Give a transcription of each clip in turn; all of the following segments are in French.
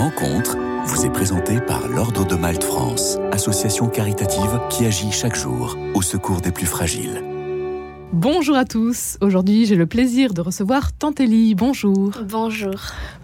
rencontre vous est présentée par l'Ordre de Malte France, association caritative qui agit chaque jour au secours des plus fragiles. Bonjour à tous. Aujourd'hui, j'ai le plaisir de recevoir Tantelli. Bonjour. Bonjour.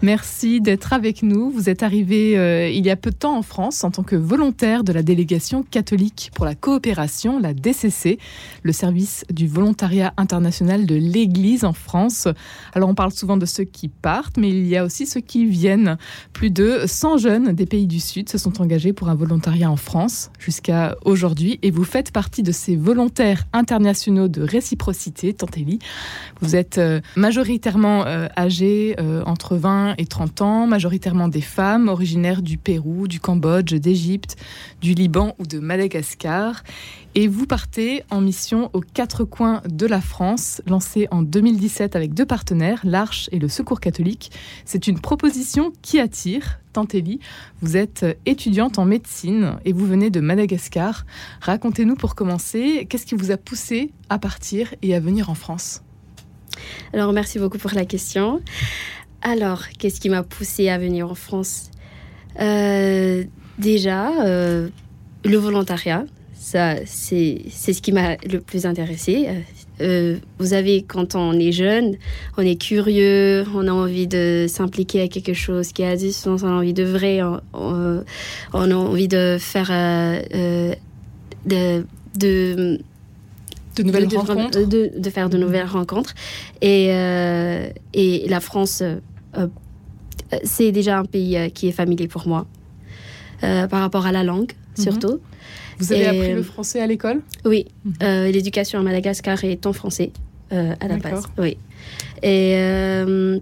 Merci d'être avec nous. Vous êtes arrivé euh, il y a peu de temps en France en tant que volontaire de la délégation catholique pour la coopération, la DCC, le service du volontariat international de l'Église en France. Alors, on parle souvent de ceux qui partent, mais il y a aussi ceux qui viennent. Plus de 100 jeunes des pays du Sud se sont engagés pour un volontariat en France jusqu'à aujourd'hui et vous faites partie de ces volontaires internationaux de réciprocité réciprocité. Vous êtes euh, majoritairement euh, âgé euh, entre 20 et 30 ans, majoritairement des femmes originaires du Pérou, du Cambodge, d'Égypte, du Liban ou de Madagascar. Et vous partez en mission aux quatre coins de la France, lancée en 2017 avec deux partenaires, l'Arche et le Secours catholique. C'est une proposition qui attire. Vous êtes étudiante en médecine et vous venez de Madagascar. Racontez-nous pour commencer, qu'est-ce qui vous a poussé à partir et à venir en France? Alors, merci beaucoup pour la question. Alors, qu'est-ce qui m'a poussé à venir en France? Euh, Déjà, euh, le volontariat ça, c'est ce qui m'a le plus intéressé. Euh, vous avez, quand on est jeune, on est curieux, on a envie de s'impliquer à quelque chose qui a du sens, on a envie de vrai, on, a envie de faire euh, euh, de, de de nouvelles rencontres de, faire de nouvelles rencontres et, et la France c'est déjà un pays qui est familier pour moi par rapport à la langue mhm. surtout vous avez appris le français à l'école? Oui, mhm. euh, l'éducation à Madagascar est en français euh, à la base. Oui. Et, euh,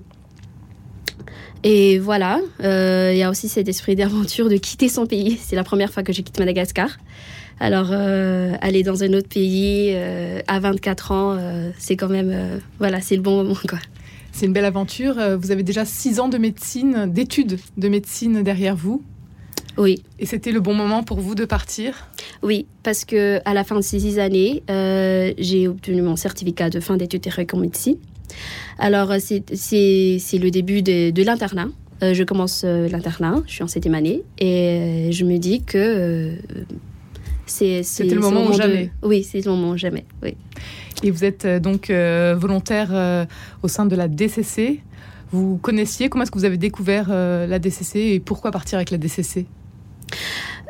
et voilà, il y a aussi cet esprit d'aventure de quitter son pays. C'est la première fois que je quitte Madagascar. Alors, aller dans un autre pays à 24 ans, c'est quand même, voilà, c'est le bon moment, quoi. C'est une belle aventure. Vous avez déjà six ans de médecine, d'études de médecine derrière vous. Oui. Et c'était le bon moment pour vous de partir Oui, parce que à la fin de ces six années, euh, j'ai obtenu mon certificat de fin d'études théoriques en médecine. Alors, c'est le début de, de l'internat. Euh, je commence euh, l'internat, je suis en septième année, et je me dis que c'est... C'était le moment, ou jamais Oui, c'est le moment ou jamais, oui. Et vous êtes donc volontaire au sein de la DCC. Vous connaissiez, comment est-ce que vous avez découvert la DCC et pourquoi partir avec la DCC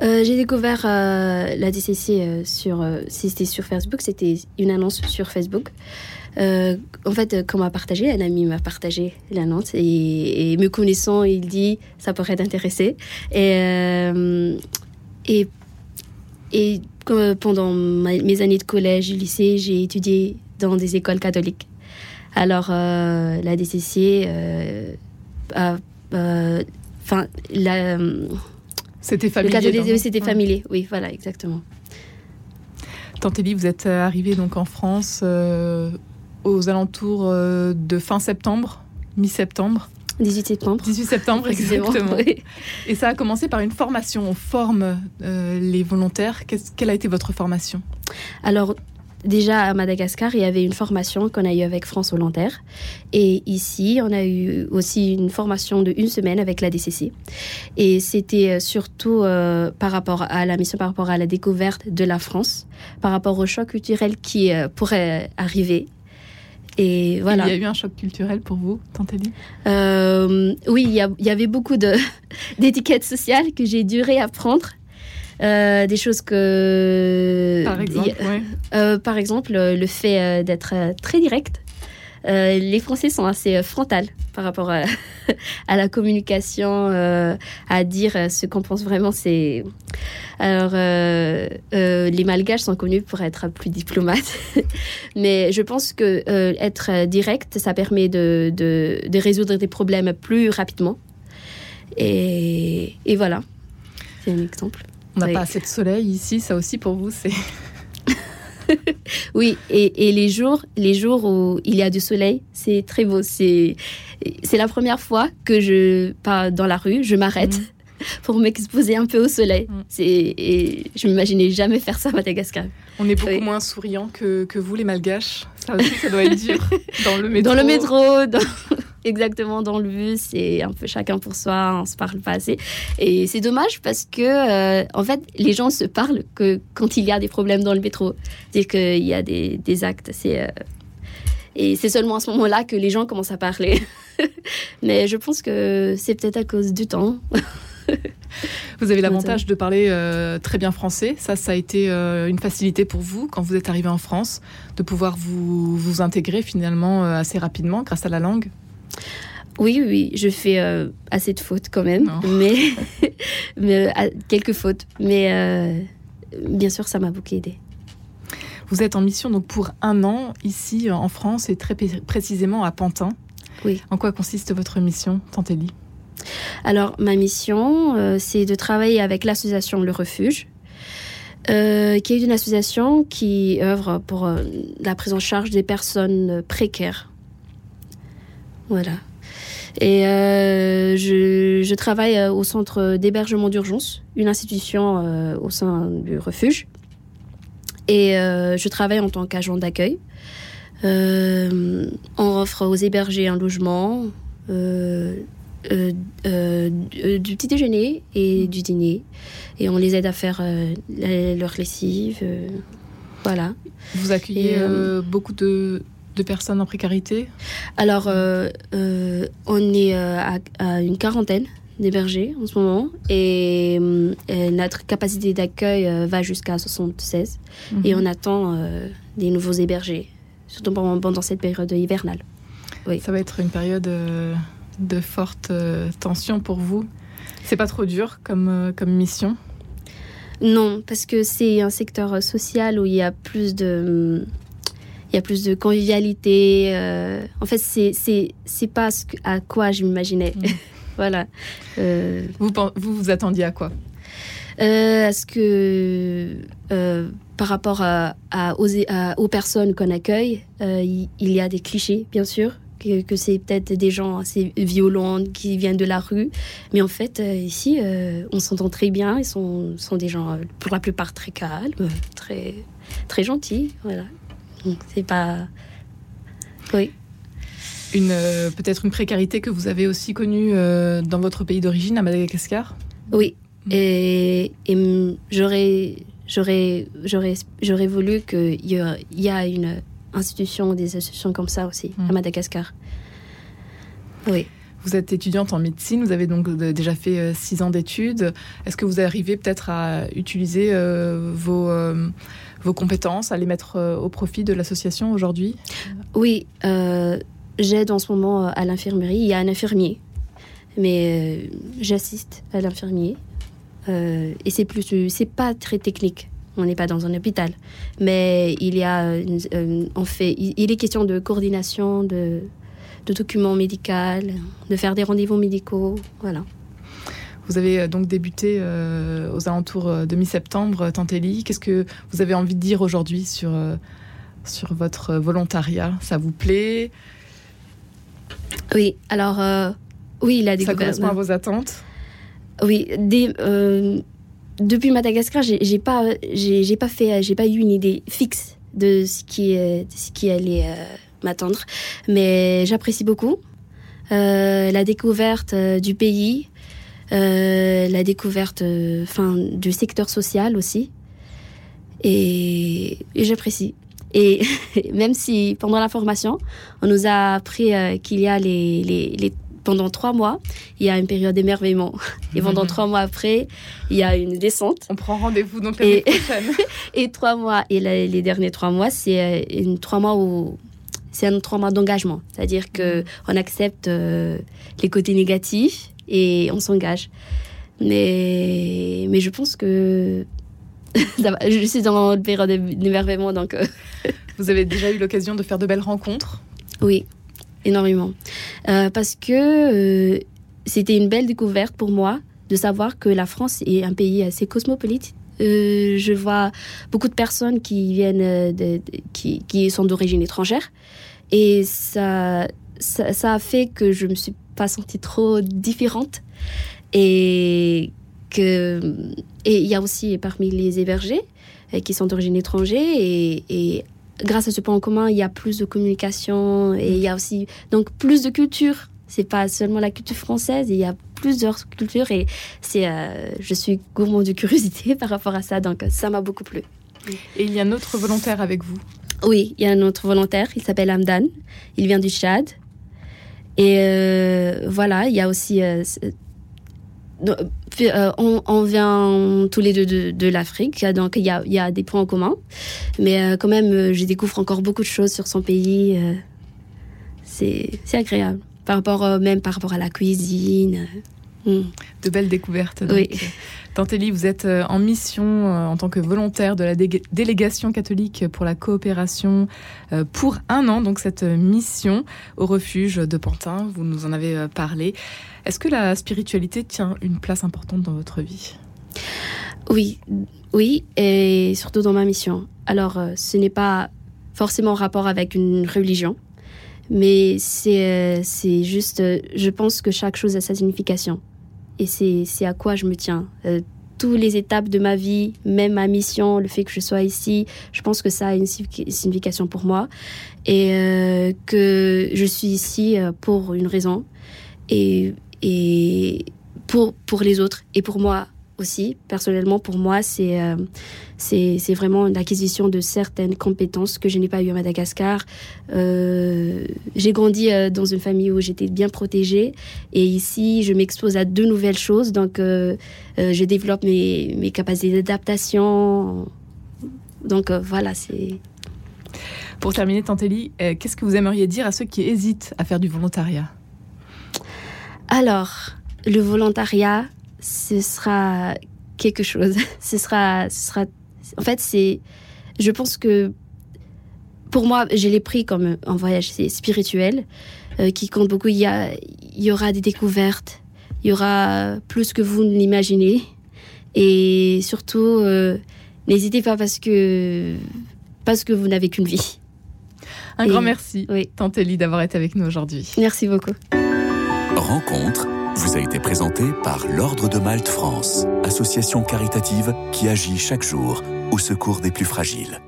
euh, j'ai découvert euh, la DCC euh, sur, c'était sur Facebook, c'était une annonce sur Facebook. en fait, quand m'a partagé, un ami m'a partagé l'annonce et, me connaissant, il dit ça pourrait t'intéresser. Et, et, pendant mes années de collège et lycée, j'ai étudié dans des écoles catholiques. Alors, la DCC, enfin, la c'était familier. Le c'était familier, oui, voilà, exactement. Tantelli, vous êtes euh, arrivé donc en France euh, aux alentours euh, de fin septembre, mi-septembre. 18 septembre. 18 septembre, exactement. Et ça a commencé par une formation. On forme les volontaires. quelle a été votre formation? Alors, déjà à Madagascar, il y avait une formation qu'on a eue avec France Volontaire. Et ici, on a eu aussi une formation de une semaine avec la DCC. Et c'était euh, surtout euh, par rapport à la mission, par rapport à la découverte de la France, par rapport au choc culturel qui euh, pourrait arriver. Et voilà. Il y a eu un choc culturel pour vous, Tantelli Oui, il y, y, avait beaucoup d'étiquettes sociales que j'ai dû réapprendre euh, des choses que... Par exemple, euh, Par exemple, le fait euh, d'être très direct. les Français sont assez frontales par rapport à, la communication, à dire ce qu'on pense vraiment. C'est alors les Malgaches sont connus pour être plus diplomates, mais je pense que être direct, ça permet de, de, résoudre des problèmes plus rapidement. Et, et voilà, c'est un exemple. On n'a pas assez de soleil ici, ça aussi pour vous, c'est. oui, et, les jours, les jours où il y a du soleil, c'est très beau. C'est, c'est la première fois que je pas dans la rue, je m'arrête. Mm. pour m'exposer un peu au soleil. Mm. C'est, et je m'imaginais jamais faire ça à Madagascar. On est beaucoup moins souriant que, que, vous, les Malgaches. Ça aussi, ça doit être dur. Dans le métro. Dans le métro. Exactement dans le bus et un peu chacun pour soi, on se parle pas assez. Et c'est dommage parce que, euh, en fait, les gens se parlent que quand il y a des problèmes dans le métro. C'est-à-dire qu'il y a des, des actes. C'est, euh, et c'est seulement à ce moment-là que les gens commencent à parler. Mais je pense que c'est peut-être à cause du temps. Vous avez l'avantage de parler euh, très bien français. Ça, ça a été euh, une facilité pour vous quand vous êtes arrivé en France, de pouvoir vous, vous intégrer finalement euh, assez rapidement grâce à la langue. Oui, oui, je fais euh, assez de fautes quand même, Non. mais, mais euh, quelques fautes. Mais euh, bien sûr, ça m'a beaucoup aidé. Vous êtes en mission donc pour un an ici en France et très pré- précisément à Pantin. Oui. En quoi consiste votre mission, Tantelli? Alors, ma mission, c'est de travailler avec l'association Le Refuge, euh, qui est une association qui œuvre pour euh, la prise en charge des personnes précaires. Voilà. Et euh, je, je travaille euh, au centre d'hébergement d'urgence, une institution euh, au sein du refuge. Et euh, je travaille en tant qu'agent d'accueil. On offre aux hébergés un logement, du- petit déjeuner et du dîner. Et on les aide à faire leur lessive. voilà. Vous accueillez Et, beaucoup de, de personnes en précarité Alors, euh, euh, on est euh, à, à une quarantaine d'hébergés en ce moment. Et, et notre capacité d'accueil va jusqu'à 76. Et Mhm. on attend des nouveaux hébergés, surtout pendant, cette période hivernale. Ça va être une période de forte tension pour vous. C'est pas trop dur comme, comme mission? Non, parce que c'est un secteur social où il y a plus de, il y a plus de convivialité. euh, en fait, c'est pas ce que- à quoi je m'imaginais. Mm. voilà. Euh, vous, vous vous attendiez à quoi? Euh, Est-ce que euh, par rapport à, à- aux, à- aux personnes qu'on accueille, euh, il, il y a des clichés, bien sûr, que, c'est peut-être des gens assez violents qui viennent de la rue. Mais en fait, ici, euh, on s'entend très bien. Ils sont, sont des gens, pour la plupart, très calmes, très, très gentils. Voilà. Donc, c'est pas. Oui. Une euh, peut-être une précarité que vous avez aussi connue euh, dans votre pays d'origine, à Madagascar? Oui. Mm. Et, et mm, j'aurais, j'aurais, j'aurais, j'aurais voulu qu'il y, y a une institution, des associations comme ça aussi Mm. à Madagascar. Oui. Vous êtes étudiante en médecine, vous avez donc euh, déjà fait euh, six ans d'études. Est-ce que vous arrivez peut-être à utiliser euh, vos, vos compétences, à les mettre au profit de l'association aujourd'hui? Oui, j'aide en ce moment à l'infirmerie. Il y a un infirmier, mais j'assiste à l'infirmier. Euh, et c'est plus, c'est pas très technique. On n'est pas dans un hôpital, mais il y a, on fait, il est question de coordination de, de documents médicaux, de faire des rendez-vous médicaux, voilà. Vous avez euh, donc débuté euh, aux alentours euh, de mi-septembre, Tantelli. Qu'est-ce que vous avez envie de dire aujourd'hui sur, euh, sur votre volontariat? Ça vous plaît? Oui, alors euh, oui, il a Ça correspond à vos attentes? Oui, des, depuis Madagascar, j'ai pas, j'ai pas fait, j'ai pas eu une idée fixe de ce qui, est- de ce qui allait m'attendre, mais j'apprécie beaucoup Euh, la découverte euh, du pays, euh, la découverte, enfin, du secteur social aussi, et, et j'apprécie. Et même si pendant la formation, on nous a appris qu'il y a les, les, les pendant trois mois, il y a une période d'émerveillement. Et pendant trois mois après, il y a une descente. On prend rendez-vous donc l'année prochaine. Et trois mois, et les derniers trois mois, c'est une trois mois où c'est un mois d'engagement. C'est-à-dire que on accepte euh, les côtés négatifs et on s'engage. Mais, mais je pense que ça va. je suis dans une période d'émerveillement, donc euh, Vous avez déjà eu l'occasion de faire de belles rencontres? Oui, énormément. Euh, parce que c'était une belle découverte pour moi de savoir que la France est un pays assez cosmopolite. Euh, je vois beaucoup de personnes qui viennent, euh, qui, sont d'origine étrangère. Et ça, ça, ça a fait que je me suis pas sentie trop différente. Et que et il y a aussi parmi les hébergés euh, qui sont d'origine étrangère et, et grâce à ce point en commun, il y a plus de communication et il y a aussi donc plus de culture C'est pas seulement la culture française, il y a plusieurs cultures et c'est, euh, je suis gourmand de curiosité par rapport à ça, donc ça m'a beaucoup plu. Et il y a un autre volontaire avec vous Oui, il y a un autre volontaire, il s'appelle Hamdan, il vient du Tchad. Et euh, voilà, il y a aussi euh, euh, on, vient tous les deux de, l'Afrique, donc il y, a, des points en commun. Mais quand même, je découvre encore beaucoup de choses sur son pays. c'est agréable. Par rapport, même par rapport à la cuisine. Hmm. De belles découvertes. Oui. Tantelli, vous êtes en mission en tant que volontaire de la délégation catholique pour la coopération pour un an, donc cette mission au refuge de Pantin, vous nous en avez parlé. Est-ce que la spiritualité tient une place importante dans votre vie? Oui, oui, et surtout dans ma mission. Alors, euh, ce n'est pas forcément en rapport avec une religion, mais c'est euh, juste, euh, je pense que chaque chose a sa signification. Et c'est à quoi je me tiens. toutes les étapes de ma vie, même ma mission, le fait que je sois ici, je pense que ça a une signification pour moi et que je suis ici pour une raison. Et et pour, pour les autres et pour moi aussi, personnellement, pour moi, c'est euh, c'est vraiment l'acquisition de certaines compétences que je n'ai pas eues à Madagascar. Euh, j'ai grandi euh, dans une famille où j'étais bien protégée et ici, je m'expose à de nouvelles choses. Donc, je développe mes, mes capacités d'adaptation. Donc, voilà, c'est... Pour terminer, Tantelli, qu'est-ce que vous aimeriez dire à ceux qui hésitent à faire du volontariat? Alors, le volontariat, ce sera quelque chose. Ce sera, ce sera. En fait, c'est. Je pense que pour moi, je l'ai pris comme un voyage spirituel euh, qui compte beaucoup. Il y, a, il y aura des découvertes, il y aura plus que vous ne l'imaginez. Et surtout, euh, n'hésitez pas parce que, parce que vous n'avez qu'une vie. Un grand merci, oui. Tantelli, d'avoir été avec nous aujourd'hui. Merci beaucoup. Rencontre vous a été présentée par l'Ordre de Malte France, association caritative qui agit chaque jour au secours des plus fragiles.